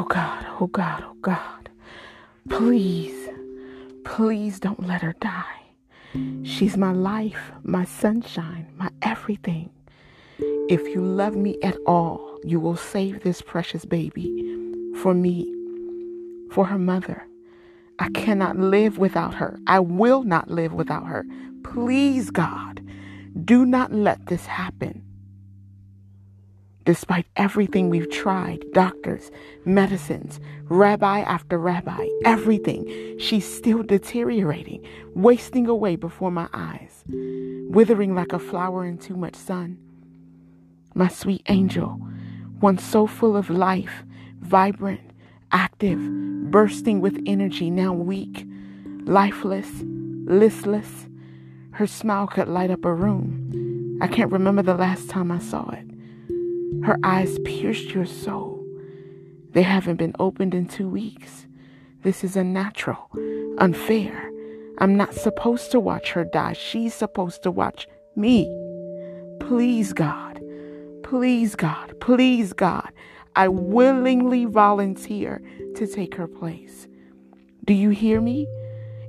Oh God, oh God, oh God. Please, please don't let her die. She's my life, my sunshine, my everything. If you love me at all, you will save this precious baby for me, for her mother. I cannot live without her. I will not live without her. Please, God, do not let this happen. Despite everything we've tried doctors, medicines, rabbi after rabbi, everything she's still deteriorating, wasting away before my eyes, withering like a flower in too much sun. My sweet angel, one so full of life, vibrant, active, bursting with energy, now weak, lifeless, listless. Her smile could light up a room. I can't remember the last time I saw it. Her eyes pierced your soul. They haven't been opened in two weeks. This is unnatural, unfair. I'm not supposed to watch her die. She's supposed to watch me. Please, God. Please, God. Please, God. I willingly volunteer to take her place. Do you hear me?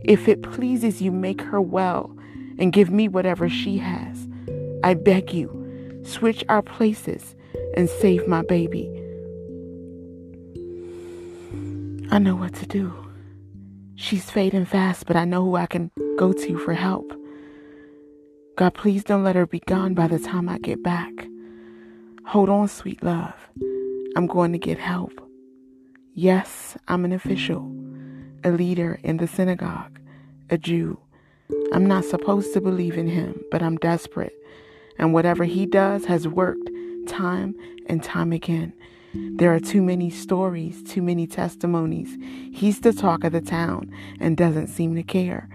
If it pleases you, make her well and give me whatever she has. I beg you, switch our places and save my baby. I know what to do. She's fading fast, but I know who I can go to for help. God, please don't let her be gone by the time I get back. Hold on, sweet love. I'm going to get help. Yes, I'm an official, a leader in the synagogue, a Jew. I'm not supposed to believe in him, but I'm desperate. And whatever he does has worked time and time again. There are too many stories, too many testimonies. He's the talk of the town and doesn't seem to care.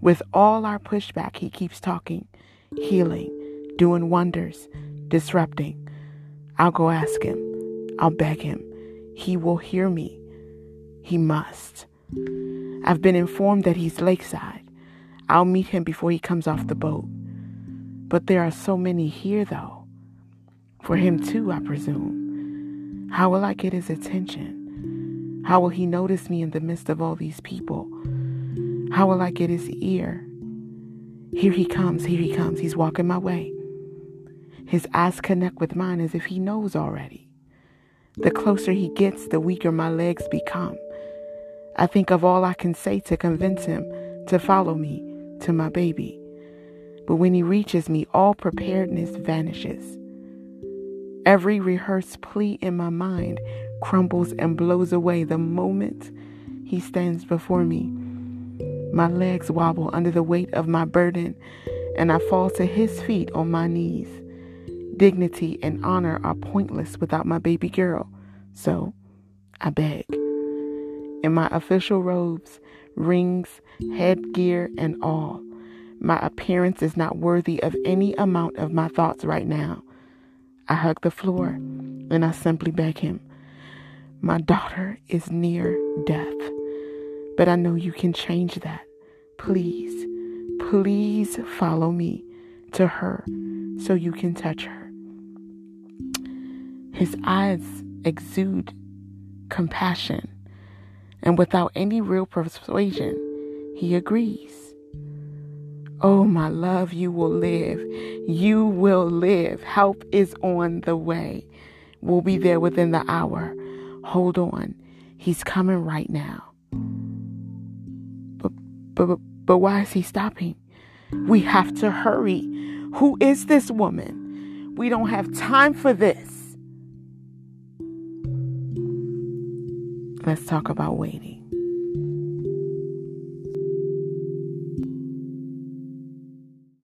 With all our pushback, he keeps talking, healing, doing wonders, disrupting. I'll go ask him. I'll beg him. He will hear me. He must. I've been informed that he's lakeside. I'll meet him before he comes off the boat. But there are so many here, though. For him, too, I presume. How will I get his attention? How will he notice me in the midst of all these people? How will I get his ear? Here he comes, here he comes. He's walking my way. His eyes connect with mine as if he knows already. The closer he gets, the weaker my legs become. I think of all I can say to convince him to follow me to my baby. But when he reaches me, all preparedness vanishes. Every rehearsed plea in my mind crumbles and blows away the moment he stands before me. My legs wobble under the weight of my burden, and I fall to his feet on my knees. Dignity and honor are pointless without my baby girl, so I beg. In my official robes, rings, headgear, and all, my appearance is not worthy of any amount of my thoughts right now. I hug the floor and I simply beg him. My daughter is near death, but I know you can change that. Please, please follow me to her so you can touch her. His eyes exude compassion, and without any real persuasion, he agrees. Oh, my love, you will live. You will live. Help is on the way. We'll be there within the hour. Hold on. He's coming right now. But, but, but, why is he stopping? We have to hurry. Who is this woman? We don't have time for this. Let's talk about waiting.